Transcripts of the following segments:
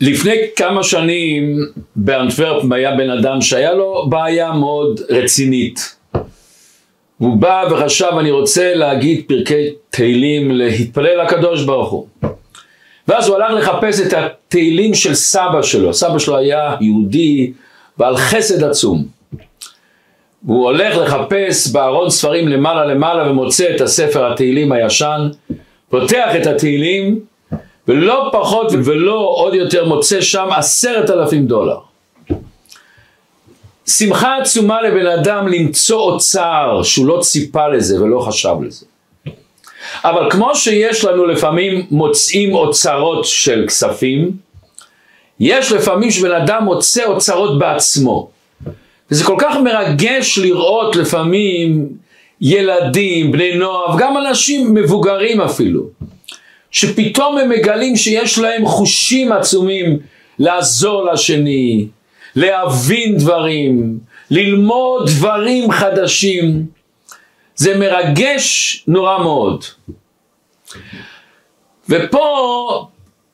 לפני כמה שנים באנטוורפ היה בן אדם שהיה לו בעיה מאוד רצינית. הוא בא וחשב אני רוצה להגיד פרקי תהילים להתפלל לקדוש ברוך הוא. ואז הוא הלך לחפש את התהילים של סבא שלו, סבא שלו היה יהודי בעל חסד עצום. הוא הולך לחפש בארון ספרים למעלה למעלה ומוצא את הספר התהילים הישן, פותח את התהילים ולא פחות ולא עוד יותר מוצא שם עשרת אלפים דולר. שמחה עצומה לבן אדם למצוא אוצר שהוא לא ציפה לזה ולא חשב לזה. אבל כמו שיש לנו לפעמים מוצאים אוצרות של כספים, יש לפעמים שבן אדם מוצא אוצרות בעצמו. וזה כל כך מרגש לראות לפעמים ילדים, בני נוער, גם אנשים מבוגרים אפילו, שפתאום הם מגלים שיש להם חושים עצומים לעזור לשני, להבין דברים, ללמוד דברים חדשים. זה מרגש נורא מאוד. ופה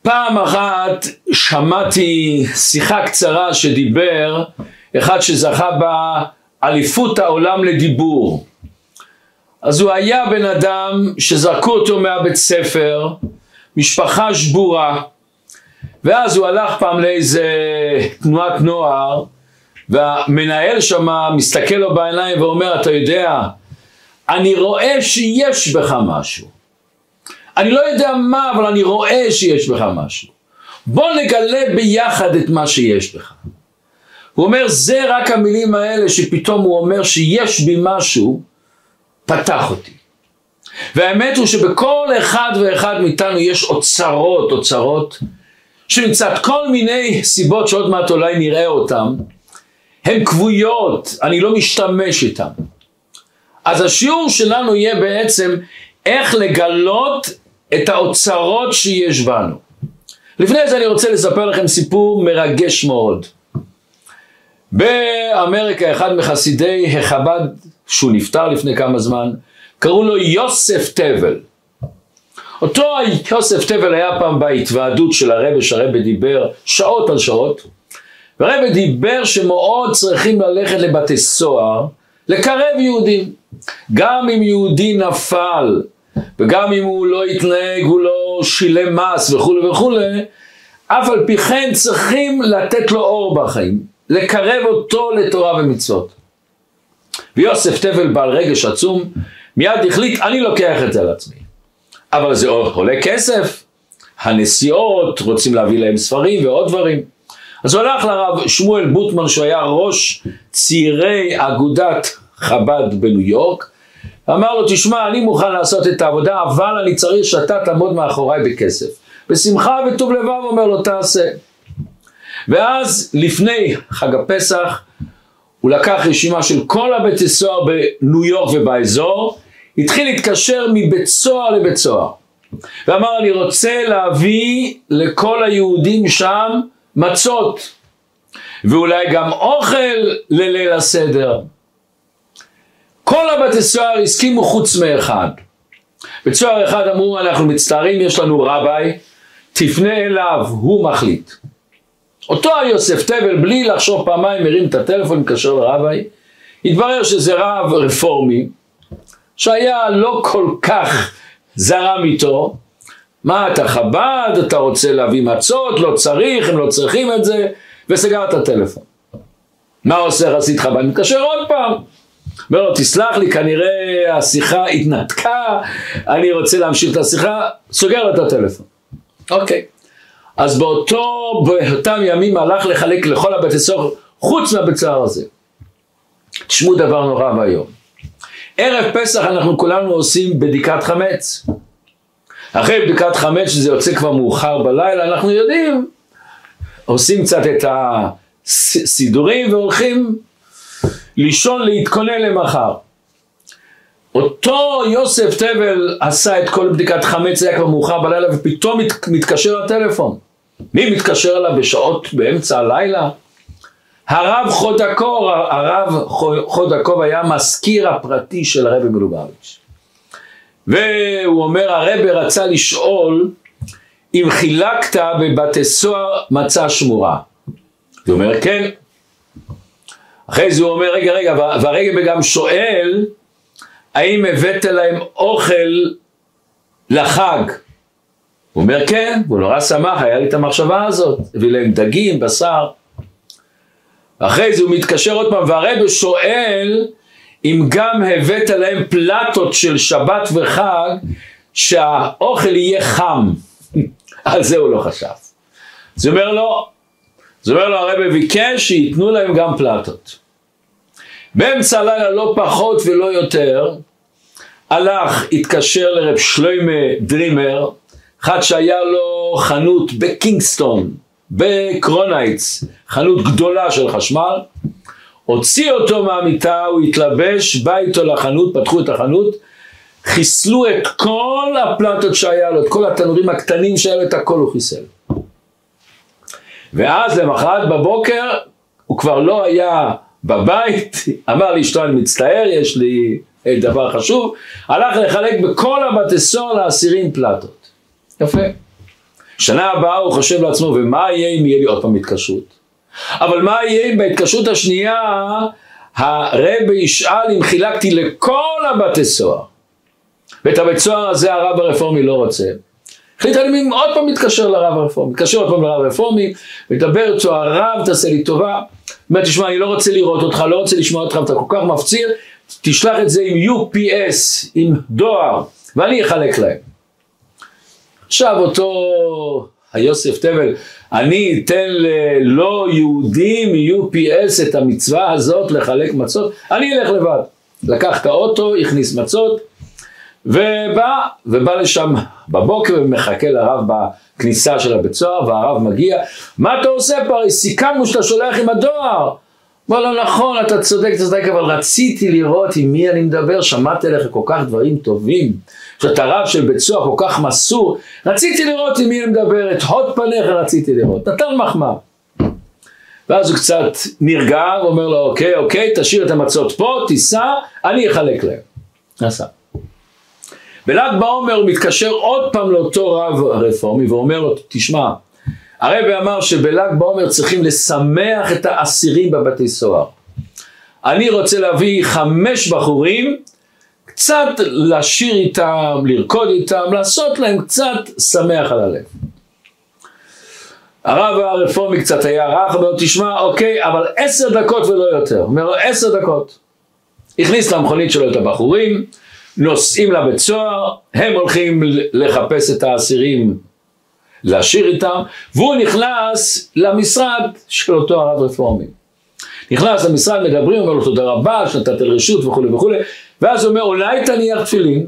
פעם אחת שמעתי שיחה קצרה שדיבר אחד שזכה באליפות העולם לדיבור. אז הוא היה בן אדם שזרקו אותו מהבית ספר, משפחה שבורה, ואז הוא הלך פעם לאיזה תנועת נוער, והמנהל שם מסתכל לו בעיניים ואומר, אתה יודע, אני רואה שיש בך משהו. אני לא יודע מה, אבל אני רואה שיש בך משהו. בוא נגלה ביחד את מה שיש בך. הוא אומר, זה רק המילים האלה שפתאום הוא אומר שיש בי משהו, פתח אותי. והאמת הוא שבכל אחד ואחד מאיתנו יש אוצרות, אוצרות, שמצד כל מיני סיבות שעוד מעט אולי נראה אותן, הן כבויות, אני לא משתמש איתן. אז השיעור שלנו יהיה בעצם איך לגלות את האוצרות שיש בנו. לפני זה אני רוצה לספר לכם סיפור מרגש מאוד. באמריקה אחד מחסידי החב"ד, שהוא נפטר לפני כמה זמן, קראו לו יוסף תבל. אותו יוסף תבל היה פעם בהתוועדות של הרבה, שהרבה דיבר שעות על שעות, והרבה דיבר שמאוד צריכים ללכת לבתי סוהר, לקרב יהודים. גם אם יהודי נפל, וגם אם הוא לא התנהג, הוא לא שילם מס וכולי וכולי, אף על פי כן צריכים לתת לו אור בחיים, לקרב אותו לתורה ומצוות. ויוסף תבל בעל רגש עצום, מיד החליט, אני לוקח את זה על עצמי. אבל זה עולה כסף, הנסיעות, רוצים להביא להם ספרים ועוד דברים. אז הוא הלך לרב שמואל בוטמן, שהוא היה ראש צעירי אגודת חב"ד בניו יורק, אמר לו, תשמע, אני מוכן לעשות את העבודה, אבל אני צריך שאתה תעמוד מאחוריי בכסף. בשמחה וטוב לבב אומר לו, תעשה. ואז לפני חג הפסח, הוא לקח רשימה של כל הבתי סוהר בניו יורק ובאזור, התחיל להתקשר מבית סוהר לבית סוהר. ואמר, אני רוצה להביא לכל היהודים שם מצות, ואולי גם אוכל לליל הסדר. כל הבתי סוהר הסכימו חוץ מאחד. בית סוהר אחד אמרו, אנחנו מצטערים, יש לנו רביי, תפנה אליו, הוא מחליט. אותו יוסף תבל, בלי לחשוב פעמיים, הרים את הטלפון, מתקשר לרביי, התברר שזה רב רפורמי, שהיה לא כל כך זרם איתו, מה אתה חב"ד, אתה רוצה להביא מצות, לא צריך, הם לא צריכים את זה, וסגר את הטלפון. מה עושה חסיד חב"ד? מתקשר עוד פעם. אומר לו, תסלח לי, כנראה השיחה התנתקה, אני רוצה להמשיך את השיחה, סוגר את הטלפון. אוקיי. אז באותו, באותם ימים הלך לחלק לכל הבתי סוהר, חוץ סוהר הזה. תשמעו דבר נורא ואיום. ערב פסח אנחנו כולנו עושים בדיקת חמץ. אחרי בדיקת חמץ, שזה יוצא כבר מאוחר בלילה, אנחנו יודעים, עושים קצת את הסידורים והולכים לישון להתכונן למחר. אותו יוסף תבל עשה את כל בדיקת חמץ, זה היה כבר מאוחר בלילה, ופתאום מת, מתקשר לטלפון. מי מתקשר אליו בשעות באמצע הלילה? הרב חודקור, הרב חודקוב היה מזכיר הפרטי של הרבי מלובביץ'. והוא אומר, הרבי רצה לשאול אם חילקת בבתי סוהר מצה שמורה. הוא אומר כן. אחרי זה הוא אומר רגע רגע והרגע גם שואל האם הבאת להם אוכל לחג? הוא אומר כן, הוא נורא שמח, היה לי את המחשבה הזאת, הביא להם דגים, בשר. אחרי זה הוא מתקשר עוד פעם והרבא שואל אם גם הבאת להם פלטות של שבת וחג שהאוכל יהיה חם. על זה הוא לא חשב. זה אומר לו, זה אומר לו הרב ביקש שייתנו להם גם פלטות. באמצע הלילה לא פחות ולא יותר, הלך, התקשר לרב שלוימה דרימר, אחד שהיה לו חנות בקינגסטון, בקראון הייטס, חנות גדולה של חשמל, הוציא אותו מהמיטה, הוא התלבש, בא איתו לחנות, פתחו את החנות, חיסלו את כל הפלטות שהיה לו, את כל התנורים הקטנים שהיה לו, את הכל הוא חיסל. ואז למחרת בבוקר הוא כבר לא היה בבית, אמר לאשתו אני מצטער, יש לי דבר חשוב, הלך לחלק בכל הבתי סוהר לאסירים פלטות. יפה. שנה הבאה הוא חושב לעצמו, ומה יהיה אם יהיה לי עוד פעם התקשרות? אבל מה יהיה אם בהתקשרות השנייה הרבי ישאל אם חילקתי לכל הבתי סוהר? ואת הבית סוהר הזה הרב הרפורמי לא רוצה. החליט אני עוד פעם מתקשר לרב הרפורמי, מתקשר עוד פעם לרב הרפורמי, מדבר איתו, הרב תעשה לי טובה, אומר תשמע אני לא רוצה לראות אותך, לא רוצה לשמוע אותך, אתה כל כך מפציר, תשלח את זה עם UPS, עם דואר, ואני אחלק להם. עכשיו אותו היוסף תבל, אני אתן ללא יהודים מ-UPS את המצווה הזאת לחלק מצות, אני אלך לבד. לקח את האוטו, הכניס מצות, ובא, ובא לשם בבוקר ומחכה לרב בכניסה של הבית סוהר, והרב מגיע, מה אתה עושה פה? הרי סיכמנו שאתה שולח עם הדואר. אמר לו, נכון, אתה צודק, אתה צודק, אבל רציתי לראות עם מי אני מדבר, שמעתי עליך כל כך דברים טובים, שאתה רב של בית סוהר כל כך מסור, רציתי לראות עם מי אני מדבר, את הוד פניך רציתי לראות, נתן מחמאה. ואז הוא קצת נרגע, ואומר לו, אוקיי, אוקיי, תשאיר את המצות פה, תיסע, אני אחלק להם. נסע. בל"ג בעומר הוא מתקשר עוד פעם לאותו רב רפורמי ואומר לו, תשמע, הרבי אמר שבל"ג בעומר צריכים לשמח את האסירים בבתי סוהר. אני רוצה להביא חמש בחורים, קצת לשיר איתם, לרקוד איתם, לעשות להם קצת שמח על הלב. הרב הרפורמי קצת היה רך, אומר תשמע, אוקיי, אבל עשר דקות ולא יותר. אומר לו, עשר דקות. הכניס למכונית שלו את הבחורים, נוסעים לבית סוהר, הם הולכים לחפש את האסירים להשאיר איתם, והוא נכנס למשרד של אותו הרב רפורמי. נכנס למשרד, מדברים, אומר לו תודה רבה, שנתת רשות וכולי וכולי, ואז הוא אומר אולי תניח תפילין.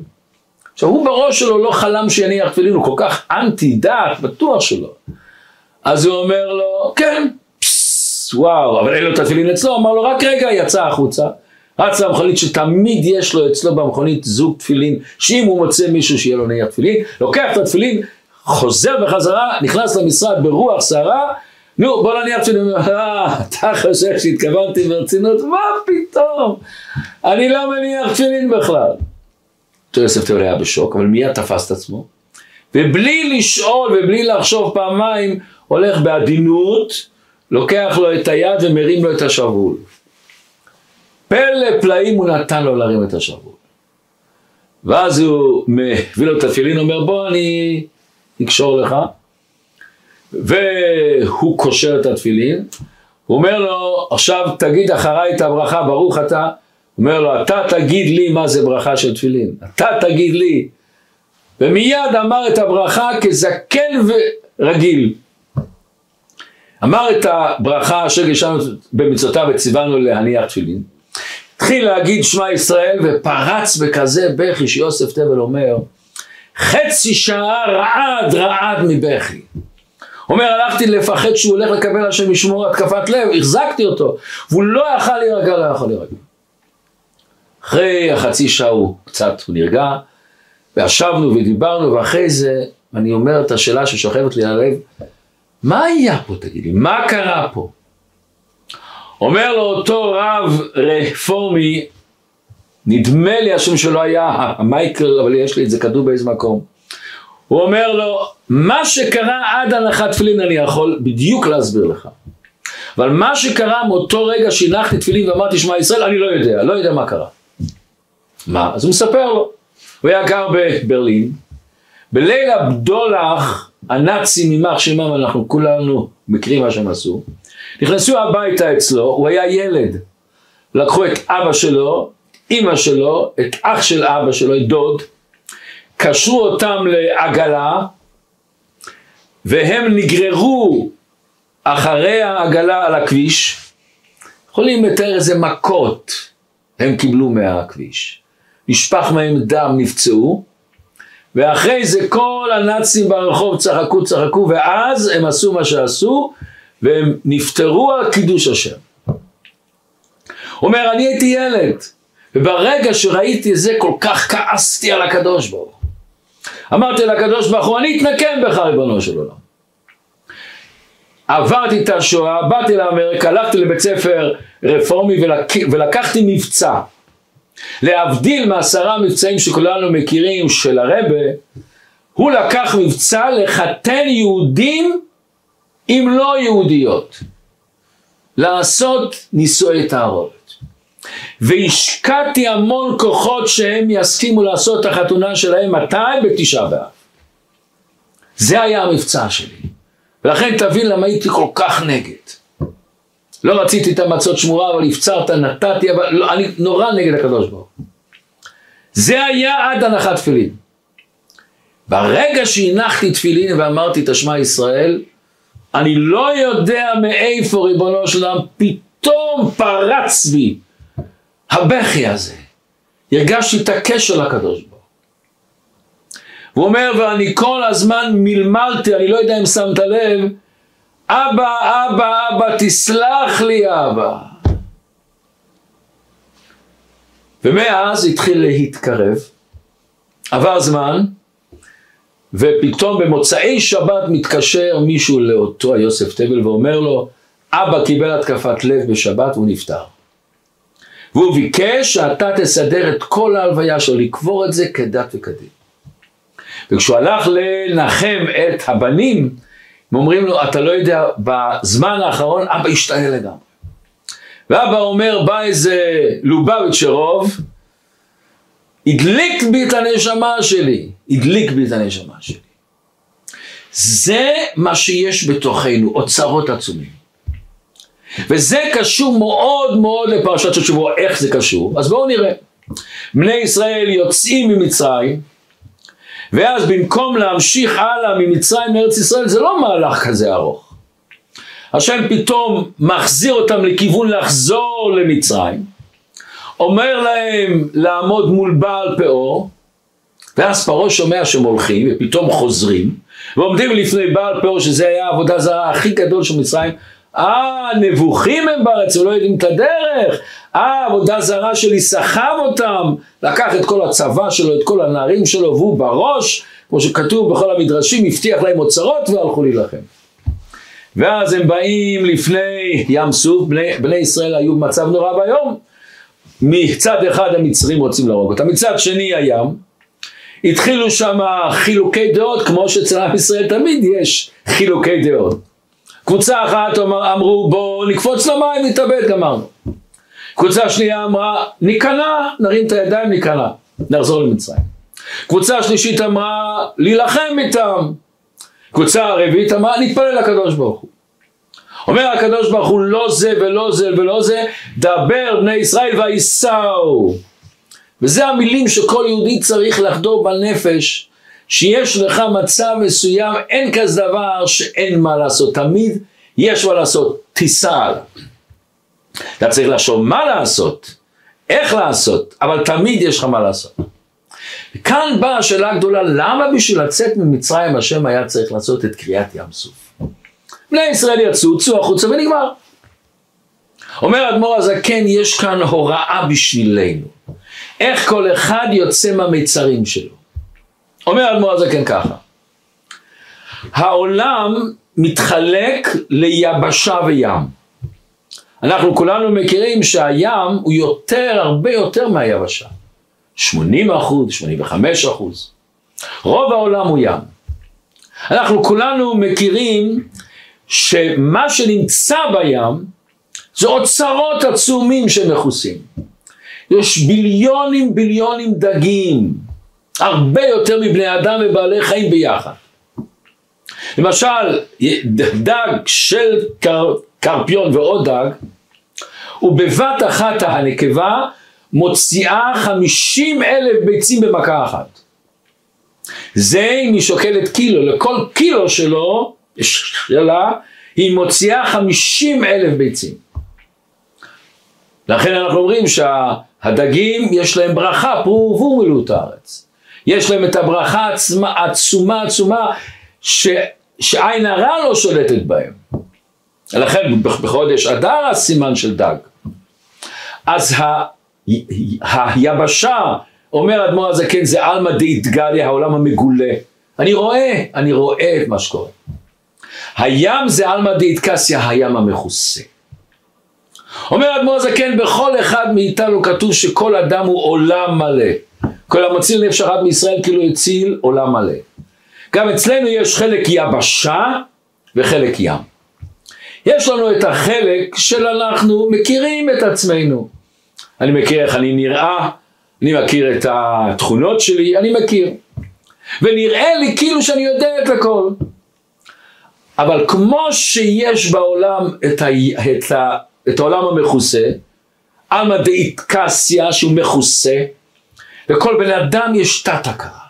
עכשיו הוא בראש שלו לא חלם שיניח תפילין, הוא כל כך אנטי דת, בטוח שלא. אז הוא אומר לו, כן, פסס, וואו, אבל אין לו את התפילין אצלו, אמר לו רק רגע, יצא החוצה. רץ למכונית שתמיד יש לו אצלו במכונית זוג תפילין, שאם הוא מוצא מישהו שיהיה לו נהיה תפילין, לוקח את התפילין, חוזר בחזרה, נכנס למשרד ברוח סערה, נו בוא נניח תפילין, אה, אתה חושב שהתכוונתי ברצינות, מה פתאום, אני לא מניח תפילין בכלל. אותו יוסף תיאור היה בשוק, אבל מיד תפס את עצמו, ובלי לשאול ובלי לחשוב פעמיים, הולך בעדינות, לוקח לו את היד ומרים לו את השרוול. פלא פלאים הוא נתן לו להרים את השרוול. ואז הוא מביא לו את התפילין, אומר בוא אני אקשור לך, והוא קושר את התפילין, הוא אומר לו עכשיו תגיד אחריי את הברכה ברוך אתה, הוא אומר לו אתה תגיד לי מה זה ברכה של תפילין, אתה תגיד לי, ומיד אמר את הברכה כזקן ורגיל. אמר את הברכה אשר גישרנו במצוותיו וציוונו להניח תפילין. התחיל להגיד שמע ישראל ופרץ בכזה בכי שיוסף תבל אומר חצי שעה רעד רעד מבכי. אומר הלכתי לפחד שהוא הולך לקבל השם ישמור התקפת לב, החזקתי אותו והוא לא יכל להירגע, לא יכול להירגע. אחרי החצי שעה הוא קצת הוא נרגע וישבנו ודיברנו ואחרי זה אני אומר את השאלה ששוכבת לי על הלב מה היה פה תגידי, מה קרה פה? אומר לו אותו רב רפורמי, נדמה לי השם שלו היה מייקל, אבל יש לי את זה כתוב באיזה מקום. הוא אומר לו, מה שקרה עד הנחת תפילין אני יכול בדיוק להסביר לך. אבל מה שקרה מאותו רגע שהנחתי תפילין ואמרתי שמע ישראל, אני לא יודע, לא יודע מה קרה. מה? אז הוא מספר לו. הוא היה גר בברלין, בליל הבדולח הנאצים יימח שמם, אנחנו כולנו מכירים מה שהם עשו, נכנסו הביתה אצלו, הוא היה ילד, לקחו את אבא שלו, אימא שלו, את אח של אבא שלו, את דוד, קשרו אותם לעגלה, והם נגררו אחרי העגלה על הכביש, יכולים לתאר איזה מכות הם קיבלו מהכביש. נשפך מהם דם, נפצעו, ואחרי זה כל הנאצים ברחוב צחקו צחקו, ואז הם עשו מה שעשו, והם נפטרו על קידוש השם. אומר, אני הייתי ילד, וברגע שראיתי את זה כל כך כעסתי על הקדוש ברוך. אמרתי לקדוש ברוך הוא, אני אתנקם בך ריבונו של עולם. עברתי את השואה, באתי לאמריקה, הלכתי לבית ספר רפורמי ולק... ולקחתי מבצע. להבדיל מעשרה מבצעים שכולנו מכירים של הרבה, הוא לקח מבצע לחתן יהודים עם לא יהודיות. לעשות נישואי תערובת. והשקעתי המון כוחות שהם יסכימו לעשות את החתונה שלהם מתי? בתשעה באב. זה היה המבצע שלי. ולכן תבין למה הייתי כל כך נגד. לא רציתי את המצות שמורה, אבל הפצרת, נתתי, אבל לא, אני נורא נגד הקדוש ברוך זה היה עד הנחת תפילין. ברגע שהנחתי תפילין ואמרתי את השמע ישראל, אני לא יודע מאיפה ריבונו של עולם פתאום פרץ בי הבכי הזה. הרגשתי את הקשר לקדוש ברוך הוא אומר, ואני כל הזמן מלמלתי, אני לא יודע אם שמת לב, אבא, אבא, אבא, תסלח לי אבא. ומאז התחיל להתקרב, עבר זמן, ופתאום במוצאי שבת מתקשר מישהו לאותו היוסף תבל ואומר לו, אבא קיבל התקפת לב בשבת והוא נפטר. והוא ביקש שאתה תסדר את כל ההלוויה שלו, לקבור את זה כדת וכדין. וכשהוא הלך לנחם את הבנים, הם אומרים לו, אתה לא יודע, בזמן האחרון אבא השתנה לגמרי. ואבא אומר, בא איזה לובביצ'רוב, הדליק בי את הנשמה שלי, הדליק בי את הנשמה שלי. זה מה שיש בתוכנו, אוצרות עצומים. וזה קשור מאוד מאוד לפרשת השבוע, איך זה קשור? אז בואו נראה. בני ישראל יוצאים ממצרים, ואז במקום להמשיך הלאה ממצרים לארץ ישראל, זה לא מהלך כזה ארוך. השם פתאום מחזיר אותם לכיוון לחזור למצרים, אומר להם לעמוד מול בעל פאור, ואז פרעה שומע שהם הולכים ופתאום חוזרים, ועומדים לפני בעל פאור שזה היה העבודה זרה הכי גדול של מצרים, אה, נבוכים הם בארץ ולא יודעים את הדרך. אה, עבודה זרה שלי סחב אותם, לקח את כל הצבא שלו, את כל הנערים שלו, והוא בראש, כמו שכתוב בכל המדרשים, הבטיח להם אוצרות והלכו להילחם. ואז הם באים לפני ים סוף, בני, בני ישראל היו במצב נורא ואיום. מצד אחד המצרים רוצים להרוג אותם, מצד שני הים. התחילו שם חילוקי דעות, כמו שאצל עם ישראל תמיד יש חילוקי דעות. קבוצה אחת אמר, אמרו בואו נקפוץ למים נתאבד גמרנו. קבוצה שנייה אמרה ניכנע נרים את הידיים ניכנע נחזור למצרים. קבוצה שלישית אמרה להילחם איתם. קבוצה הרביעית אמרה נתפלל לקדוש ברוך הוא. אומר הקדוש ברוך הוא לא זה ולא זה ולא זה דבר בני ישראל וייסעו. וזה המילים שכל יהודי צריך לחדור בנפש שיש לך מצב מסוים, אין כזה דבר שאין מה לעשות. תמיד יש מה לעשות, תיסע. אתה צריך לחשוב מה לעשות, איך לעשות, אבל תמיד יש לך מה לעשות. כאן באה השאלה הגדולה, למה בשביל לצאת ממצרים השם היה צריך לעשות את קריאת ים סוף? בני ישראל יצאו, צאו החוצה ונגמר. אומר אדמו"ר הזקן, יש כאן הוראה בשבילנו. איך כל אחד יוצא מהמיצרים שלו. אומר אדמו"ר הזקן ככה, העולם מתחלק ליבשה וים. אנחנו כולנו מכירים שהים הוא יותר, הרבה יותר מהיבשה. 80 אחוז, 85 אחוז. רוב העולם הוא ים. אנחנו כולנו מכירים שמה שנמצא בים זה אוצרות עצומים שמכוסים. יש ביליונים ביליונים דגים, הרבה יותר מבני אדם ובעלי חיים ביחד. למשל, דג של קר, קרפיון ועוד דג, ובבת אחת הנקבה מוציאה חמישים אלף ביצים במכה אחת. זה אם היא שוקלת קילו, לכל קילו שלו, שלה, היא מוציאה חמישים אלף ביצים. לכן אנחנו אומרים שהדגים יש להם ברכה, פרו ורבו מילאו את הארץ. יש להם את הברכה עצמה, עצומה עצומה ש, שעין הרע לא שולטת בהם. לכן בחודש אדר הסימן של דג. אז ה, היבשה, אומר אדמו"ר הזקן, זה עלמא דאיתגליה, העולם המגולה. אני רואה, אני רואה את מה שקורה. הים זה עלמא דאיתקסיה, הים המכוסה. אומר אדמו"ר הזקן, בכל אחד מאיתנו כתוב שכל אדם הוא עולם מלא. כל המציל נפש אחת מישראל כאילו הציל עולם מלא. גם אצלנו יש חלק יבשה וחלק ים. יש לנו את החלק של אנחנו מכירים את עצמנו. אני מכיר איך אני נראה, אני מכיר את התכונות שלי, אני מכיר. ונראה לי כאילו שאני יודע את הכל. אבל כמו שיש בעולם את, ה, את, ה, את העולם המכוסה, עלמא דאיטקסיה שהוא מכוסה, וכל בן אדם יש תת הכרה.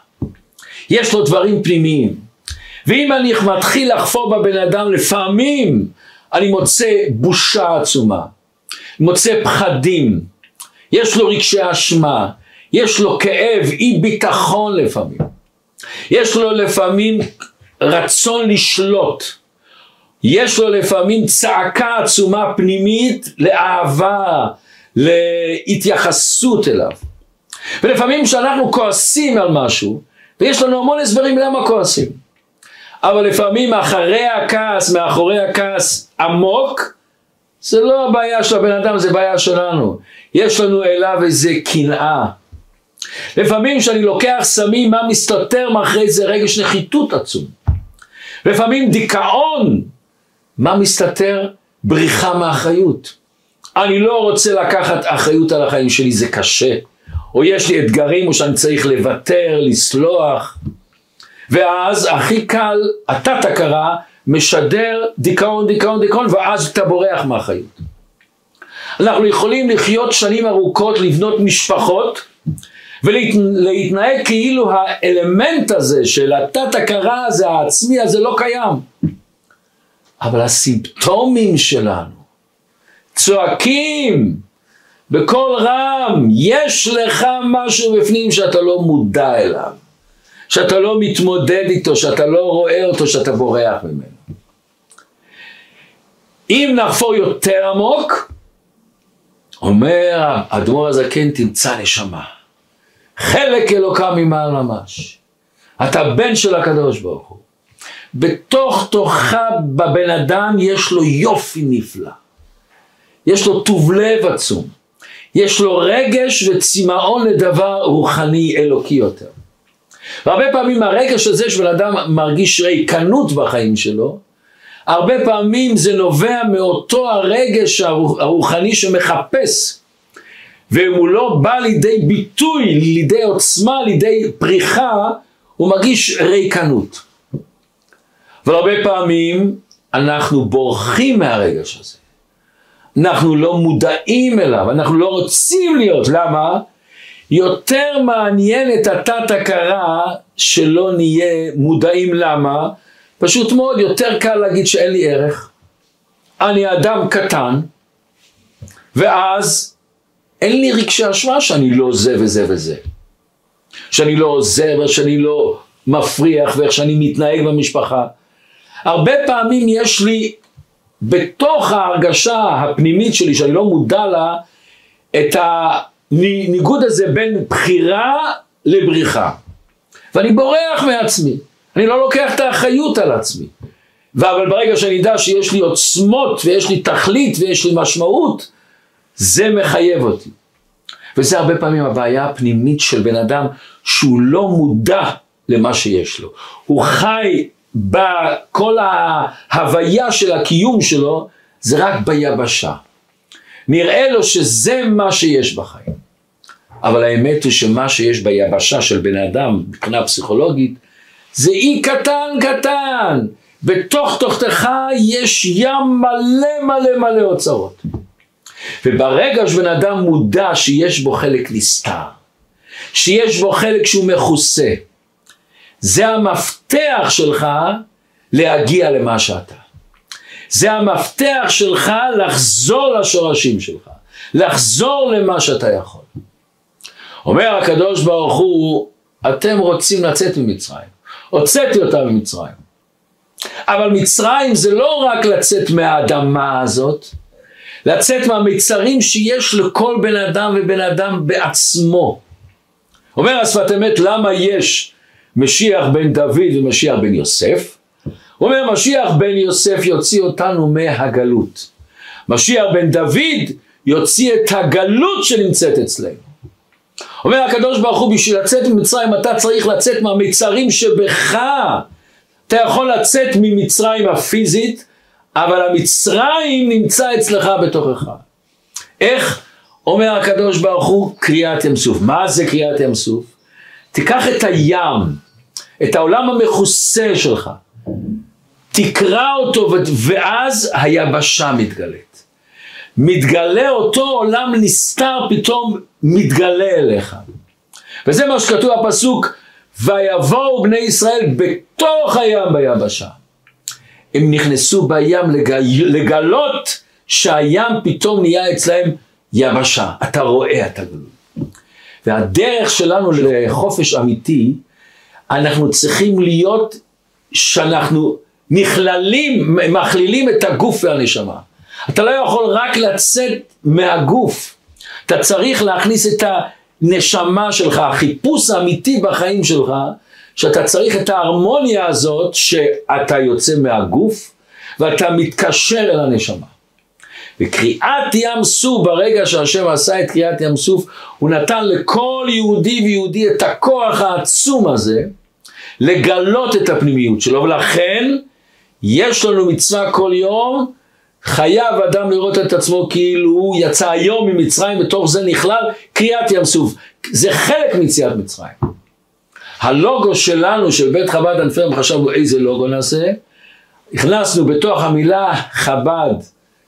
יש לו דברים פנימיים. ואם אני מתחיל לחפור בבן אדם, לפעמים אני מוצא בושה עצומה, מוצא פחדים, יש לו רגשי אשמה, יש לו כאב, אי ביטחון לפעמים. יש לו לפעמים רצון לשלוט. יש לו לפעמים צעקה עצומה פנימית לאהבה, להתייחסות אליו. ולפעמים כשאנחנו כועסים על משהו, ויש לנו המון הסברים למה כועסים. אבל לפעמים אחרי הכעס, מאחורי הכעס עמוק, זה לא הבעיה של הבן אדם, זה בעיה שלנו. יש לנו אליו איזה קנאה. לפעמים כשאני לוקח סמים, מה מסתתר מאחורי זה רגש נחיתות עצום. לפעמים דיכאון, מה מסתתר? בריחה מאחריות. אני לא רוצה לקחת אחריות על החיים שלי, זה קשה. או יש לי אתגרים, או שאני צריך לוותר, לסלוח. ואז הכי קל, התת הכרה משדר דיכאון, דיכאון, דיכאון, ואז אתה בורח מהחיות. אנחנו יכולים לחיות שנים ארוכות, לבנות משפחות, ולהתנהג כאילו האלמנט הזה של התת הכרה הזה, העצמי הזה, לא קיים. אבל הסימפטומים שלנו צועקים בקול רם, יש לך משהו בפנים שאתה לא מודע אליו, שאתה לא מתמודד איתו, שאתה לא רואה אותו, שאתה בורח ממנו. אם נחפור יותר עמוק, אומר האדמו"ר הזקן תמצא נשמה, חלק אלוקה ממעל ממש, אתה בן של הקדוש ברוך הוא, בתוך תוכה בבן אדם יש לו יופי נפלא, יש לו טוב לב עצום, יש לו רגש וצמאון לדבר רוחני אלוקי יותר. והרבה פעמים הרגש הזה שבן אדם מרגיש ריקנות בחיים שלו, הרבה פעמים זה נובע מאותו הרגש הרוחני שמחפש ואם הוא לא בא לידי ביטוי, לידי עוצמה, לידי פריחה, הוא מרגיש ריקנות. והרבה פעמים אנחנו בורחים מהרגש הזה. אנחנו לא מודעים אליו, אנחנו לא רוצים להיות, למה? יותר מעניין את התת הכרה שלא נהיה מודעים למה, פשוט מאוד יותר קל להגיד שאין לי ערך, אני אדם קטן, ואז אין לי רגשי אשמה שאני לא זה וזה וזה. שאני לא עוזר, שאני לא מפריח, ואיך שאני מתנהג במשפחה. הרבה פעמים יש לי בתוך ההרגשה הפנימית שלי, שאני לא מודע לה, את הניגוד הזה בין בחירה לבריחה. ואני בורח מעצמי, אני לא לוקח את האחריות על עצמי. אבל ברגע שאני אדע שיש לי עוצמות ויש לי תכלית ויש לי משמעות, זה מחייב אותי. וזה הרבה פעמים הבעיה הפנימית של בן אדם שהוא לא מודע למה שיש לו. הוא חי בכל ההוויה של הקיום שלו, זה רק ביבשה. נראה לו שזה מה שיש בחיים. אבל האמת היא שמה שיש ביבשה של בן אדם מבחינה פסיכולוגית זה אי קטן קטן. בתוך תוכתך יש ים מלא מלא מלא אוצרות. וברגע שבן אדם מודע שיש בו חלק נסתר, שיש בו חלק שהוא מכוסה, זה המפתח שלך להגיע למה שאתה. זה המפתח שלך לחזור לשורשים שלך, לחזור למה שאתה יכול. אומר הקדוש ברוך הוא, אתם רוצים לצאת ממצרים. הוצאתי אותם ממצרים. אבל מצרים זה לא רק לצאת מהאדמה הזאת, לצאת מהמצרים שיש לכל בן אדם ובן אדם בעצמו. אומר השפת אמת, למה יש משיח בן דוד ומשיח בן יוסף? הוא אומר, משיח בן יוסף יוציא אותנו מהגלות. משיח בן דוד יוציא את הגלות שנמצאת אצלנו. אומר הקדוש ברוך הוא, בשביל לצאת ממצרים אתה צריך לצאת מהמצרים שבך. אתה יכול לצאת ממצרים הפיזית, אבל המצרים נמצא אצלך בתוכך. איך? אומר הקדוש ברוך הוא, קריאת ים סוף. מה זה קריאת ים סוף? תיקח את הים, את העולם המכוסה שלך, תקרא אותו ואז היבשה מתגלית. מתגלה אותו עולם נסתר פתאום מתגלה אליך. וזה מה שכתוב בפסוק, ויבואו בני ישראל בתוך הים ביבשה. הם נכנסו בים לגל... לגלות שהים פתאום נהיה אצלהם יבשה. אתה רואה את הגלות. והדרך שלנו לחופש אמיתי, אנחנו צריכים להיות שאנחנו נכללים, מכלילים את הגוף והנשמה. אתה לא יכול רק לצאת מהגוף, אתה צריך להכניס את הנשמה שלך, החיפוש האמיתי בחיים שלך, שאתה צריך את ההרמוניה הזאת שאתה יוצא מהגוף ואתה מתקשר אל הנשמה. וקריאת ים סוף, ברגע שהשם עשה את קריאת ים סוף, הוא נתן לכל יהודי ויהודי את הכוח העצום הזה לגלות את הפנימיות שלו, ולכן יש לנו מצווה כל יום, חייב אדם לראות את עצמו כאילו הוא יצא היום ממצרים, בתוך זה נכלל קריאת ים סוף. זה חלק מיציאת מצרים. הלוגו שלנו, של בית חב"ד אנפרם, חשבנו איזה לוגו נעשה. הכנסנו בתוך המילה חב"ד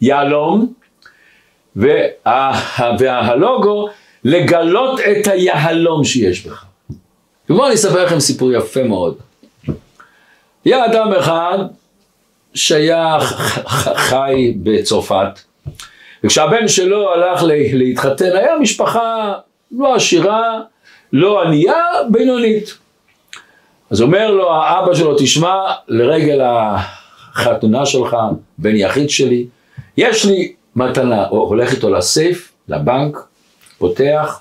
יהלום, וה, והלוגו לגלות את היהלום שיש בך. ובואו אני אספר לכם סיפור יפה מאוד. היה אדם אחד שהיה חי בצרפת, וכשהבן שלו הלך להתחתן, היה משפחה לא עשירה, לא ענייה, בינונית. אז אומר לו האבא שלו, תשמע, לרגל החתונה שלך, בן יחיד שלי, יש לי מתנה, הוא הולך איתו לסייף, לבנק, פותח,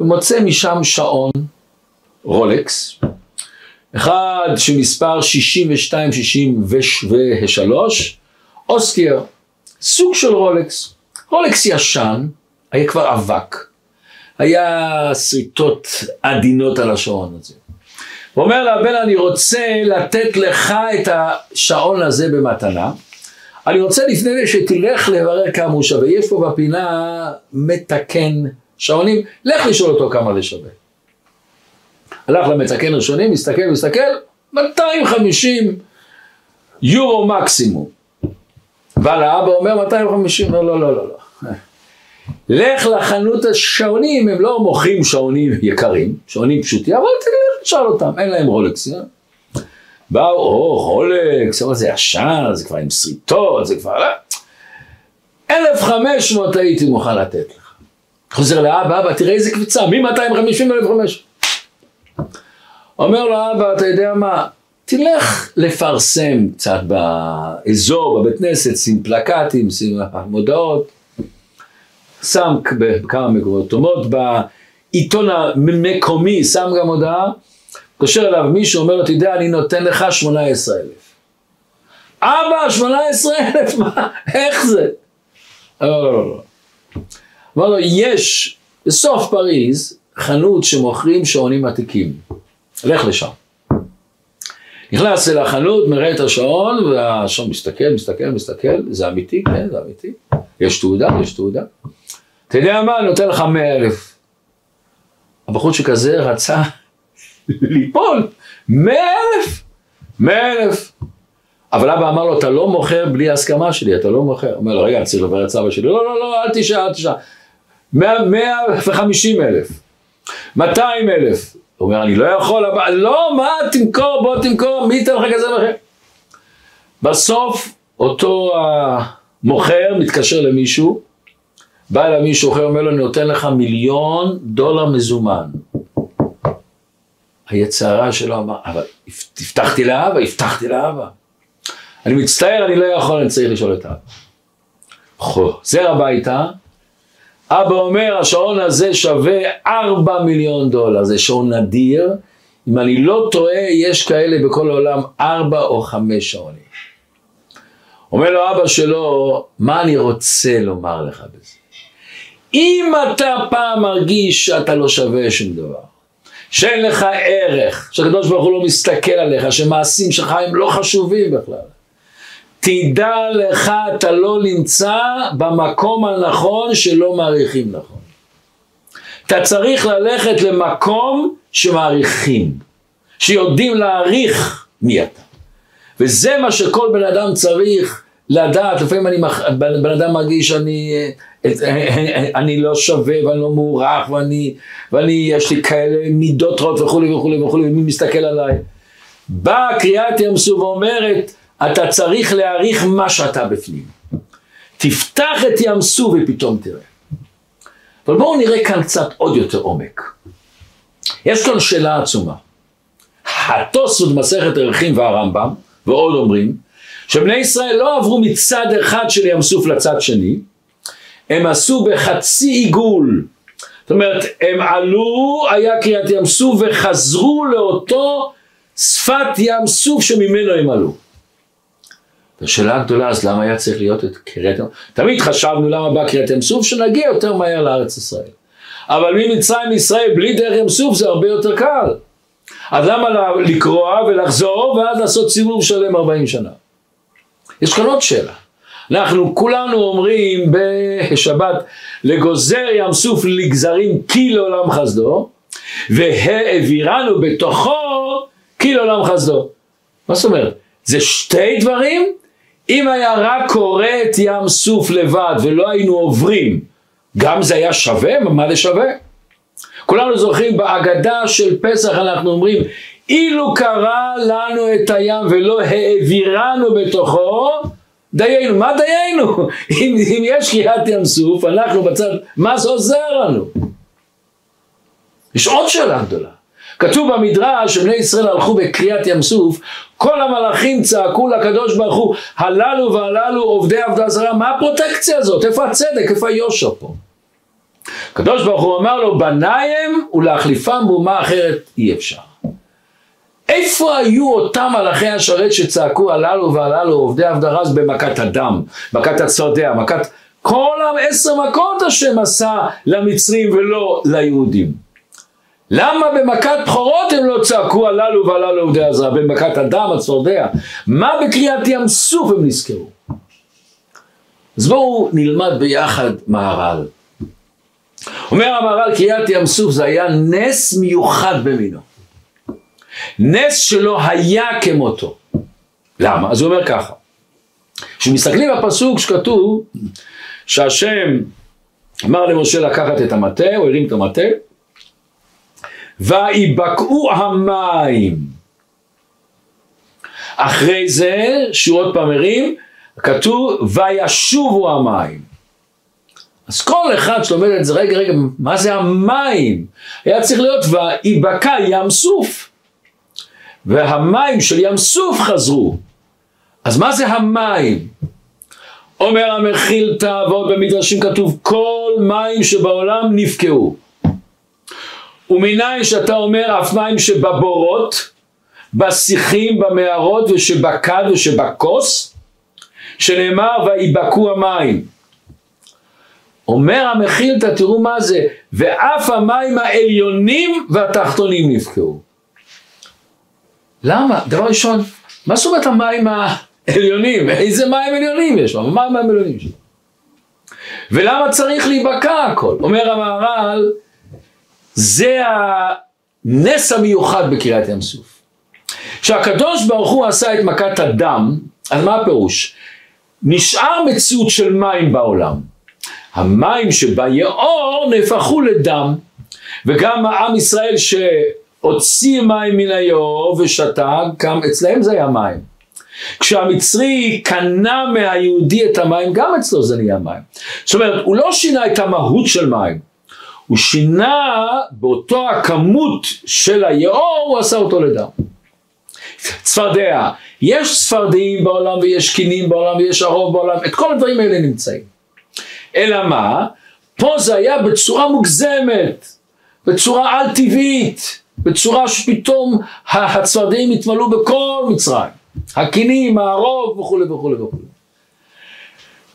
ומוצא משם שעון, רולקס, אחד שמספר 62-63, אוסטייר, סוג של רולקס, רולקס ישן, היה כבר אבק, היה שריטות עדינות על השעון הזה. הוא אומר לבן, אני רוצה לתת לך את השעון הזה במתנה. אני רוצה לפני זה שתלך לברר כמה הוא שווה. יש פה בפינה מתקן שעונים, לך לשאול אותו כמה זה שווה. הלך למתקן ראשונים, מסתכל, מסתכל, 250 יורו מקסימום. אבל האבא אומר 250, לא, לא, לא, לא. לך לחנות השעונים, הם לא מוכרים שעונים יקרים, שעונים פשוטים, אבל תשאל אותם, אין להם רולקס. באו, או, רולקס, אבל זה ישן, זה כבר עם שריטות, זה כבר... 1,500 אה? הייתי מוכן לתת לך. חוזר לאבא, אבא, תראה איזה קביצה, מ-250 ל-1,500. אומר לו אבא, אתה יודע מה, תלך לפרסם קצת באזור, בבית כנסת, שים פלקטים, שים מודעות, שם בכמה מקומות, בעיתון המקומי, שם גם הודעה, קושר אליו מישהו, אומר לו, יודע, אני נותן לך שמונה עשרה אלף. אבא, שמונה עשרה אלף, מה, איך זה? לא, לא, לא. אמר לו, יש בסוף פריז חנות שמוכרים שעונים עתיקים. לך לשם. נכנס אל החנות, מראה את השעון, והשעון מסתכל, מסתכל, מסתכל, זה אמיתי, כן, זה אמיתי. יש תעודה, יש תעודה. אתה יודע מה, אני נותן לך מאה אלף. הבחור שכזה רצה ליפול, מאה אלף, מאה אלף. אבל אבא אמר לו, אתה לא מוכר בלי הסכמה שלי, אתה לא מוכר. אומר לו, רגע, אני צריך לברר את סבא שלי. לא, לא, לא, אל תשאל, אל תשאל. מאה וחמישים אלף, מאתיים אלף. הוא אומר, אני לא יכול, אבל לא, מה, תמכור, בוא תמכור, מי ייתן לך כזה מחיר? בסוף, אותו המוכר מתקשר למישהו, בא אליו מישהו אחר, אומר לו, אני נותן לך מיליון דולר מזומן. היצרה שלו אמר, אבל הבטחתי לאבא, הבטחתי לאבא. אני מצטער, אני לא יכול, אני צריך לשאול את אבא. חוזר הביתה, אבא אומר, השעון הזה שווה 4 מיליון דולר, זה שעון נדיר. אם אני לא טועה, יש כאלה בכל העולם 4 או 5 שעונים. אומר לו אבא שלו, מה אני רוצה לומר לך בזה? אם אתה פעם מרגיש שאתה לא שווה שום דבר, שאין לך ערך, שהקדוש ברוך הוא לא מסתכל עליך, שמעשים שלך הם לא חשובים בכלל, תדע לך, אתה לא נמצא במקום הנכון שלא מעריכים נכון. אתה צריך ללכת למקום שמעריכים, שיודעים להעריך מי אתה. וזה מה שכל בן אדם צריך לדעת, לפעמים אני, בן, אדם מרגיש שאני אני לא שווה ואני לא מוערך ואני, ואני יש לי כאלה מידות רעות וכולי וכולי וכולי ומי מסתכל עליי. באה קריאת ים סוף ואומרת אתה צריך להעריך מה שאתה בפנים. תפתח את ים סוף ופתאום תראה. אבל בואו נראה כאן קצת עוד יותר עומק. יש כאן שאלה עצומה. התוספות מסכת ערכים והרמב"ם ועוד אומרים שבני ישראל לא עברו מצד אחד של ים סוף לצד שני, הם עשו בחצי עיגול. זאת אומרת, הם עלו, היה קריאת ים סוף וחזרו לאותו שפת ים סוף שממנו הם עלו. השאלה הגדולה, אז למה היה צריך להיות את קריאת ים? תמיד חשבנו למה בא קריאת ים סוף, שנגיע יותר מהר לארץ ישראל. אבל ממצרים לישראל בלי דרך ים סוף זה הרבה יותר קל. אז למה לקרוע ולחזור ואז לעשות סיבוב שלם 40 שנה? יש כאן עוד שאלה. אנחנו כולנו אומרים בשבת לגוזר ים סוף לגזרים כי לעולם חסדו והעבירנו בתוכו כי לעולם חסדו. מה זאת אומרת? זה שתי דברים אם היה רק קורא את ים סוף לבד ולא היינו עוברים, גם זה היה שווה? מה זה שווה? כולנו זוכרים בהגדה של פסח אנחנו אומרים אילו קרא לנו את הים ולא העבירנו בתוכו דיינו, מה דיינו? אם, אם יש קריאת ים סוף, אנחנו בצד, מה זה עוזר לנו? יש עוד שאלה גדולה. כתוב במדרש שבני ישראל הלכו בקריאת ים סוף, כל המלאכים צעקו לקדוש ברוך הוא, הללו והללו עובדי עבודה זרה, מה הפרוטקציה הזאת? איפה הצדק? איפה היושר פה? הקדוש ברוך הוא אמר לו, בניים ולהחליפם באומה אחרת אי אפשר. איפה היו אותם מלאכי השרת שצעקו הללו והללו עובדי עבדרז במכת הדם, מכת הצפרדע, מכת כל העשר מכות השם עשה למצרים ולא ליהודים. למה במכת בכורות הם לא צעקו הללו והללו עובדי עזרא, במכת הדם, הצפרדע? מה בקריאת ים סוף הם נזכרו? אז בואו נלמד ביחד מהר"ל. אומר המהר"ל, קריאת ים סוף זה היה נס מיוחד במינו. נס שלא היה כמותו. למה? אז הוא אומר ככה. כשמסתכלים בפסוק שכתוב שהשם אמר למשה לקחת את המטה, הוא הרים את המטה, ויבקעו המים. אחרי זה, שהוא עוד פעם הרים, כתוב וישובו המים. אז כל אחד שלומד את זה, רגע, רגע, מה זה המים? היה צריך להיות ויבקע ים סוף. והמים של ים סוף חזרו. אז מה זה המים? אומר המחילתא ועוד במדרשים כתוב כל מים שבעולם נפקעו. ומניין שאתה אומר אף מים שבבורות, בשיחים, במערות ושבכד ושבכוס, שנאמר ויבקעו המים. אומר המחילתא, תראו מה זה, ואף המים העליונים והתחתונים נפקעו. למה? דבר ראשון, מה זאת אומרת המים העליונים? איזה מים עליונים יש לו? מה המים העליונים שלו? ולמה צריך להיבקע הכל? אומר המהר"ל, זה הנס המיוחד בקריאת ים סוף. כשהקדוש ברוך הוא עשה את מכת הדם, אז מה הפירוש? נשאר מציאות של מים בעולם. המים שביאור נהפכו לדם, וגם עם ישראל שהוציא מים מן היאור ושתה, גם אצלהם זה היה מים. כשהמצרי קנה מהיהודי את המים, גם אצלו זה נהיה מים. זאת אומרת, הוא לא שינה את המהות של מים, הוא שינה באותו הכמות של היאור, הוא עשה אותו לדם. צפרדע, יש צפרדעים בעולם ויש קינים בעולם ויש הרוב בעולם, את כל הדברים האלה נמצאים. אלא מה? פה זה היה בצורה מוגזמת, בצורה על טבעית, בצורה שפתאום הצפרדעים התמלאו בכל מצרים. הקינים, הרוב וכולי וכולי וכולי.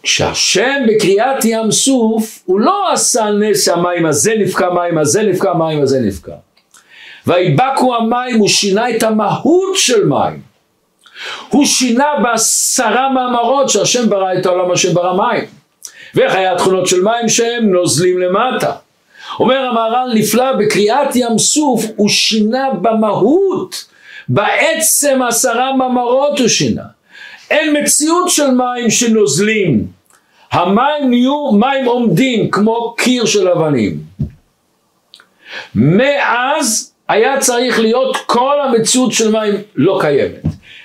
כשהשם בקריאת ים סוף, הוא לא עשה נס המים הזה נפקע, מים הזה נפקע, מים הזה נפקע. ויבקו המים, הוא שינה את המהות של מים. הוא שינה בעשרה מאמרות שהשם ברא את העולם, השם ברא מים. ואיך היה התכונות של מים שהם נוזלים למטה. אומר המהר"ל נפלא בקריאת ים סוף הוא שינה במהות בעצם עשרה מאמרות הוא שינה. אין מציאות של מים שנוזלים. המים נהיו מים עומדים כמו קיר של אבנים. מאז היה צריך להיות כל המציאות של מים לא קיימת.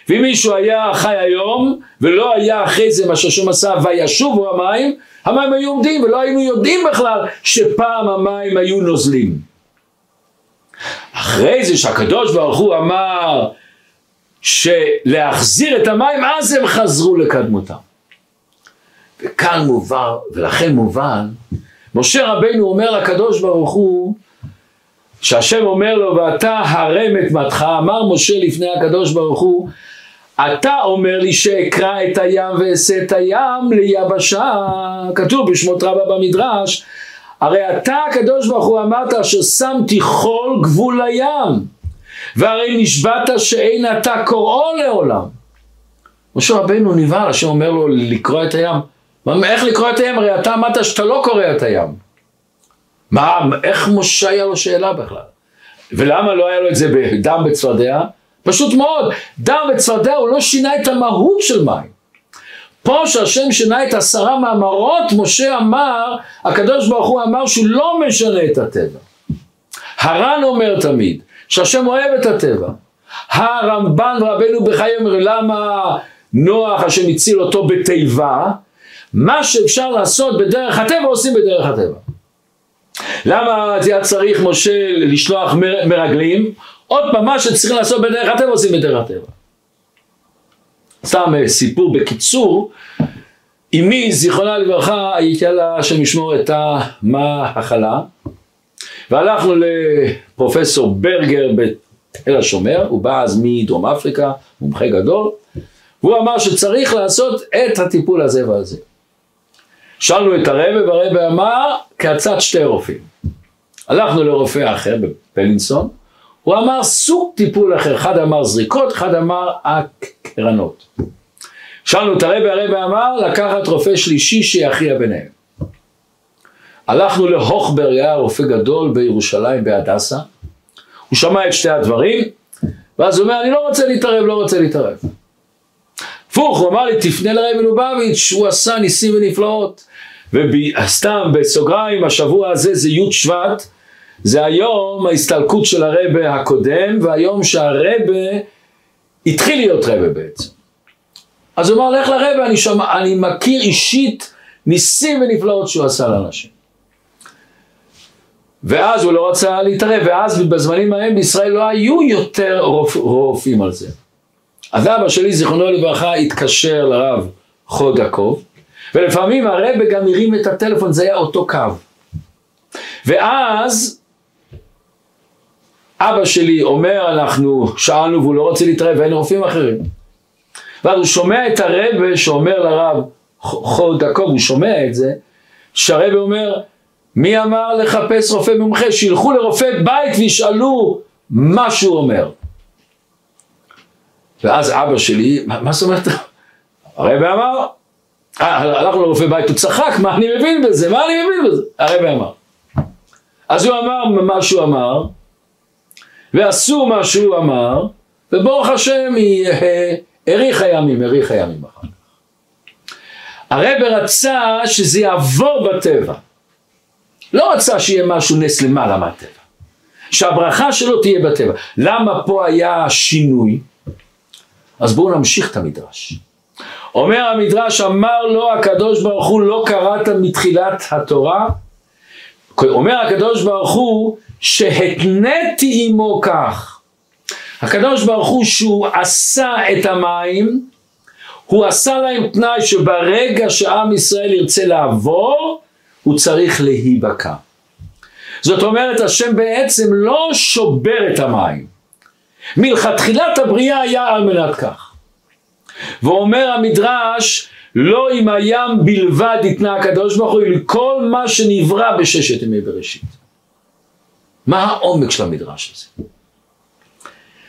ואם מישהו היה חי היום ולא היה אחרי זה מה שהשם עשה וישובו המים, המים היו עומדים ולא היינו יודעים בכלל שפעם המים היו נוזלים. אחרי זה שהקדוש ברוך הוא אמר שלהחזיר את המים, אז הם חזרו לקדמותם. וכאן מובן, ולכן מובן, משה רבנו אומר לקדוש ברוך הוא, שהשם אומר לו, ואתה הרם את מתך, אמר משה לפני הקדוש ברוך הוא, אתה אומר לי שאקרא את הים ואעשה את הים ליבשה, כתוב בשמות רבה במדרש, הרי אתה הקדוש ברוך הוא אמרת אשר שמתי כל גבול לים והרי נשבעת שאין אתה קוראו לעולם. משה רבנו נבהל, השם אומר לו לקרוא את הים. איך לקרוא את הים? הרי אתה אמרת שאתה לא קורא את הים. מה, איך משה היה לו שאלה בכלל? ולמה לא היה לו את זה בדם בצפרדע? פשוט מאוד, דם בצפרדע הוא לא שינה את המהות של מים. פה שהשם שינה את עשרה מאמרות, משה אמר, הקדוש ברוך הוא אמר שהוא לא משנה את הטבע. הר"ן אומר תמיד, שהשם אוהב את הטבע. הרמב"ן ורבנו בחיי אומר, למה נוח השם הציל אותו בתיבה? מה שאפשר לעשות בדרך הטבע עושים בדרך הטבע. למה היה צריך משה לשלוח מרגלים? עוד פעם, מה שצריך לעשות בדרך הטבע עושים בדרך הטבע. סתם אה, סיפור בקיצור, אמי זיכרונה לברכה הייתה לה השם ישמור את המחלה והלכנו לפרופסור ברגר בתל השומר, הוא בא אז מדרום אפריקה, מומחה גדול, והוא אמר שצריך לעשות את הטיפול הזה והזה. שאלנו את הרבה והרבה אמר כעצת שתי רופאים. הלכנו לרופא אחר בפלינסון, הוא אמר סוג טיפול אחר, אחד אמר זריקות, אחד אמר הקרנות. שאלנו את הרבה, הרבה אמר לקחת רופא שלישי שיכריע ביניהם. הלכנו להוכברג, היה רופא גדול בירושלים בהדסה, הוא שמע את שתי הדברים, ואז הוא אומר, אני לא רוצה להתערב, לא רוצה להתערב. הפוך, הוא אמר לי, תפנה לרבי מלובביץ', הוא עשה ניסים ונפלאות. וסתם בסוגריים, השבוע הזה זה י' שבט, זה היום ההסתלקות של הרבה הקודם, והיום שהרבה התחיל להיות רבה בעצם. אז הוא אמר, לך לרבה, אני, שמע, אני מכיר אישית ניסים ונפלאות שהוא עשה לאנשים. ואז הוא לא רצה להתערב, ואז בזמנים ההם בישראל לא היו יותר רופ, רופאים על זה. אז אבא שלי, זיכרונו לברכה, התקשר לרב חוד יעקב, ולפעמים הרבה גם הרים את הטלפון, זה היה אותו קו. ואז אבא שלי אומר, אנחנו שאלנו והוא לא רוצה להתערב ואין רופאים אחרים. ואז הוא שומע את הרבה שאומר לרב חוד יעקב, הוא שומע את זה, שהרבה אומר, מי אמר לחפש רופא מומחה? שילכו לרופא בית וישאלו מה שהוא אומר. ואז אבא שלי, מה, מה זאת אומרת? הרבי אמר, אה, הלכנו לרופא בית, הוא צחק, מה אני מבין בזה? מה אני מבין בזה? הרבי אמר. אז הוא אמר מה שהוא אמר, ועשו מה שהוא אמר, וברוך השם היא האריך הימים, האריך הימים אחר כך. הרב רצה שזה יעבור בטבע. לא רצה שיהיה משהו נס למעלה מהטבע. שהברכה שלו תהיה בטבע. למה פה היה שינוי? אז בואו נמשיך את המדרש. אומר המדרש, אמר לו הקדוש ברוך הוא, לא קראת מתחילת התורה? אומר הקדוש ברוך הוא, שהתניתי עמו כך. הקדוש ברוך הוא שהוא עשה את המים, הוא עשה להם תנאי שברגע שעם ישראל ירצה לעבור, הוא צריך להיבקע. זאת אומרת, השם בעצם לא שובר את המים. מלכתחילת הבריאה היה על מנת כך. ואומר המדרש, לא עם הים בלבד התנה הקדוש ברוך הוא, אלא כל מה שנברא בששת ימי בראשית. מה העומק של המדרש הזה?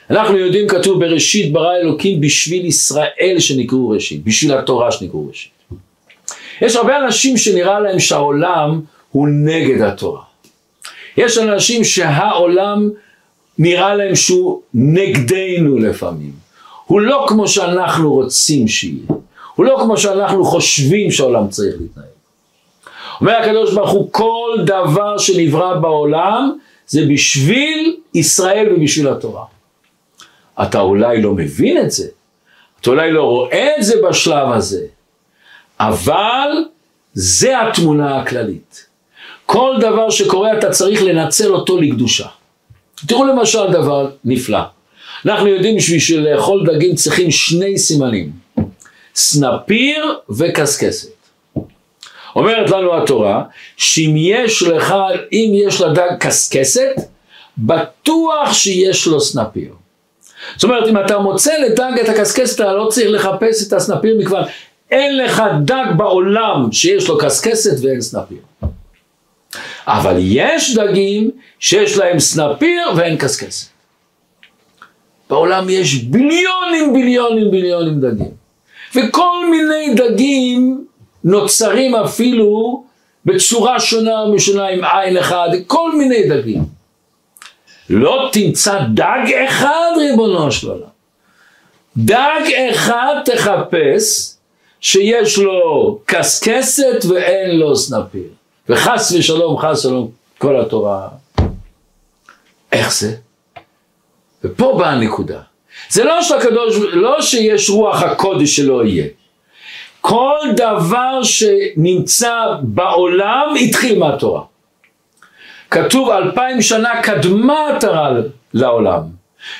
אנחנו יודעים, כתוב בראשית ברא אלוקים בשביל ישראל שנקראו ראשית, בשביל התורה שנקראו ראשית. יש הרבה אנשים שנראה להם שהעולם הוא נגד התורה. יש אנשים שהעולם נראה להם שהוא נגדנו לפעמים. הוא לא כמו שאנחנו רוצים שיהיה. הוא לא כמו שאנחנו חושבים שהעולם צריך להתנהל. אומר הקדוש ברוך הוא, כל דבר שנברא בעולם זה בשביל ישראל ובשביל התורה. אתה אולי לא מבין את זה, אתה אולי לא רואה את זה בשלב הזה, אבל זה התמונה הכללית. כל דבר שקורה אתה צריך לנצל אותו לקדושה. תראו למשל דבר נפלא. אנחנו יודעים שבשביל לאכול דגים צריכים שני סימנים, סנפיר וקסקסת. אומרת לנו התורה, שאם יש לך, אם יש לדג קסקסת, בטוח שיש לו סנפיר. זאת אומרת, אם אתה מוצא לדג את הקסקסת, אתה לא צריך לחפש את הסנפיר מכבר. אין לך דג בעולם שיש לו קסקסת ואין סנפיר. אבל יש דגים שיש להם סנפיר ואין קסקסת. בעולם יש ביליונים ביליונים ביליונים דגים. וכל מיני דגים נוצרים אפילו בצורה שונה ומשונה עם עין אחד, כל מיני דגים. לא תמצא דג אחד ריבונו של עולם. דג אחד תחפש שיש לו קסקסת ואין לו סנפיר. וחס ושלום, חס ושלום, כל התורה. איך זה? ופה באה הנקודה. זה לא שהקדוש, לא שיש רוח הקודש שלא יהיה. כל דבר שנמצא בעולם התחיל מהתורה. כתוב אלפיים שנה קדמה התורה לעולם.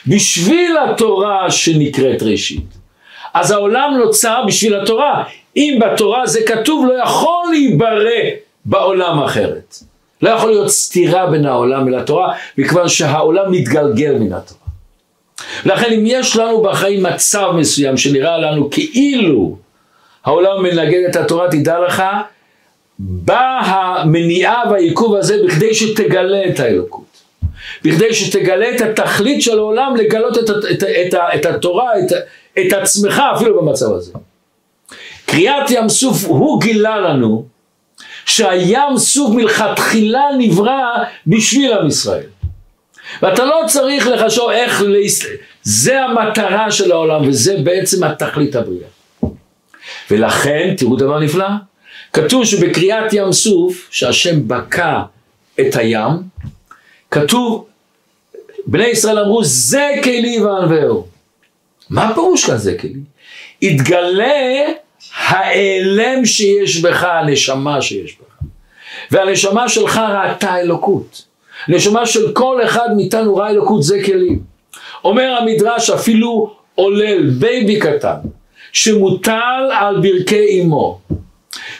בשביל התורה שנקראת ראשית. אז העולם נוצר בשביל התורה. אם בתורה זה כתוב לא יכול להיברא בעולם אחרת. לא יכול להיות סתירה בין העולם ולתורה, מכיוון שהעולם מתגלגל מן התורה. לכן אם יש לנו בחיים מצב מסוים שנראה לנו כאילו העולם מנגד את התורה, תדע לך, בא המניעה והעיכוב הזה בכדי שתגלה את האלוקות. בכדי שתגלה את התכלית של העולם, לגלות את, את, את, את, את התורה, את, את עצמך אפילו במצב הזה. קריאת ים סוף, הוא גילה לנו שהים סוף מלכתחילה נברא בשביל עם ישראל. ואתה לא צריך לחשוב איך, להס... זה המטרה של העולם וזה בעצם התכלית הבריאה. ולכן, תראו דבר נפלא, כתוב שבקריאת ים סוף, שהשם בקע את הים, כתוב, בני ישראל אמרו, זה קלי ואנווהו. מה הפירוש כאן זה קלי? התגלה ההיעלם שיש בך, הנשמה שיש בך. והנשמה שלך ראתה אלוקות. נשמה של כל אחד מאיתנו ראה אלוקות, זה קלי. אומר המדרש אפילו עולל, baby קטן, שמוטל על ברכי אמו,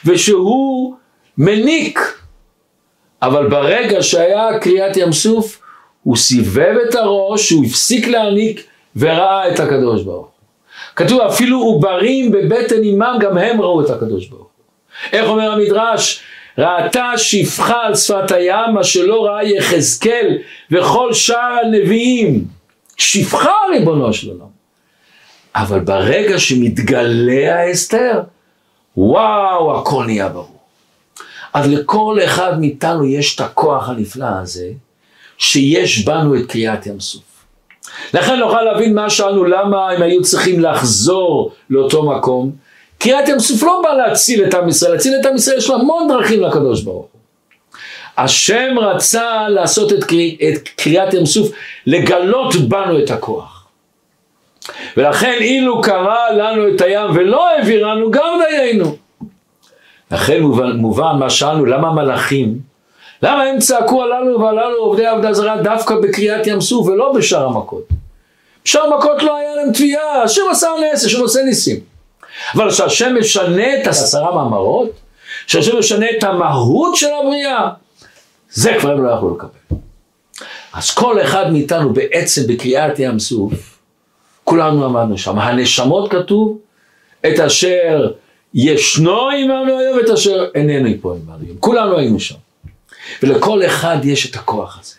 ושהוא מניק, אבל ברגע שהיה קריאת ים סוף, הוא סיבב את הראש, הוא הפסיק להניק וראה את הקדוש ברוך. כתוב אפילו עוברים בבטן אימם גם הם ראו את הקדוש ברוך. איך אומר המדרש? ראתה שפחה על שפת הים מה שלא ראה יחזקאל וכל שאר הנביאים. שפחה ריבונו של עולם. אבל ברגע שמתגלה ההסתר, וואו, הכל נהיה ברור. אז לכל אחד מאיתנו יש את הכוח הנפלא הזה, שיש בנו את קריאת ים סוף. לכן נוכל להבין מה שאלנו, למה הם היו צריכים לחזור לאותו מקום. קריאת ים סוף לא בא להציל את עם ישראל, להציל את עם ישראל יש לו המון דרכים לקדוש ברוך הוא. השם רצה לעשות את, קרי, את קריאת ים סוף, לגלות בנו את הכוח. ולכן אילו קרא לנו את הים ולא העבירנו גם דיינו. לכן מובן, מובן מה שאלנו, למה מלאכים, למה הם צעקו עלינו ועלינו עובדי עבודה זרה דווקא בקריאת ים סוף ולא בשאר המכות? בשאר המכות לא היה להם תביעה, השם עשה נס, השם עושה ניסים. אבל כשהשם משנה את עשרה מאמרות, כשהשם משנה את המהות של הבריאה, זה כבר הם לא יכלו לקבל. אז כל אחד מאיתנו בעצם בקריאת ים סוף, כולנו עמדנו שם. הנשמות כתוב, את אשר ישנו עמנו היום ואת אשר איננו פה עמנו היום. כולנו היינו שם. ולכל אחד יש את הכוח הזה.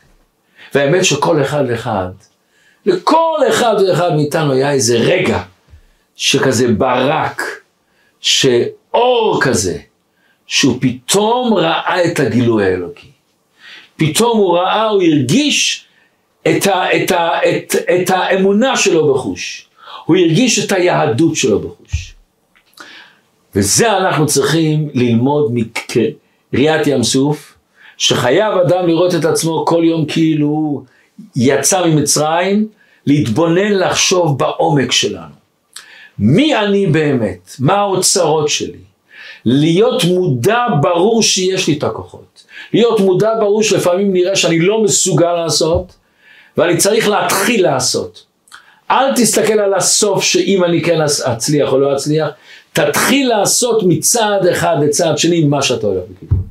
והאמת שכל אחד ואחד, לכל אחד ואחד מאיתנו היה איזה רגע שכזה ברק, שאור כזה, שהוא פתאום ראה את הגילוי האלוקי. פתאום הוא ראה, הוא הרגיש את, ה, את, ה, את, את האמונה שלו בחוש. הוא הרגיש את היהדות שלו בחוש. וזה אנחנו צריכים ללמוד מקריאת ים סוף, שחייב אדם לראות את עצמו כל יום כאילו הוא יצא ממצרים, להתבונן לחשוב בעומק שלנו. מי אני באמת? מה האוצרות שלי? להיות מודע ברור שיש לי את הכוחות. להיות מודע ברור שלפעמים נראה שאני לא מסוגל לעשות, ואני צריך להתחיל לעשות. אל תסתכל על הסוף שאם אני כן אצליח או לא אצליח, תתחיל לעשות מצעד אחד לצעד שני מה שאתה הולך בכיוון.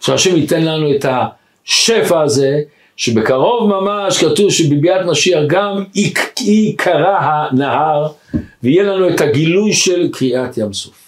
שהשם ייתן לנו את השפע הזה, שבקרוב ממש כתוב שבביאת משיח גם ייקרא הנהר, ויהיה לנו את הגילוי של קריאת ים סוף.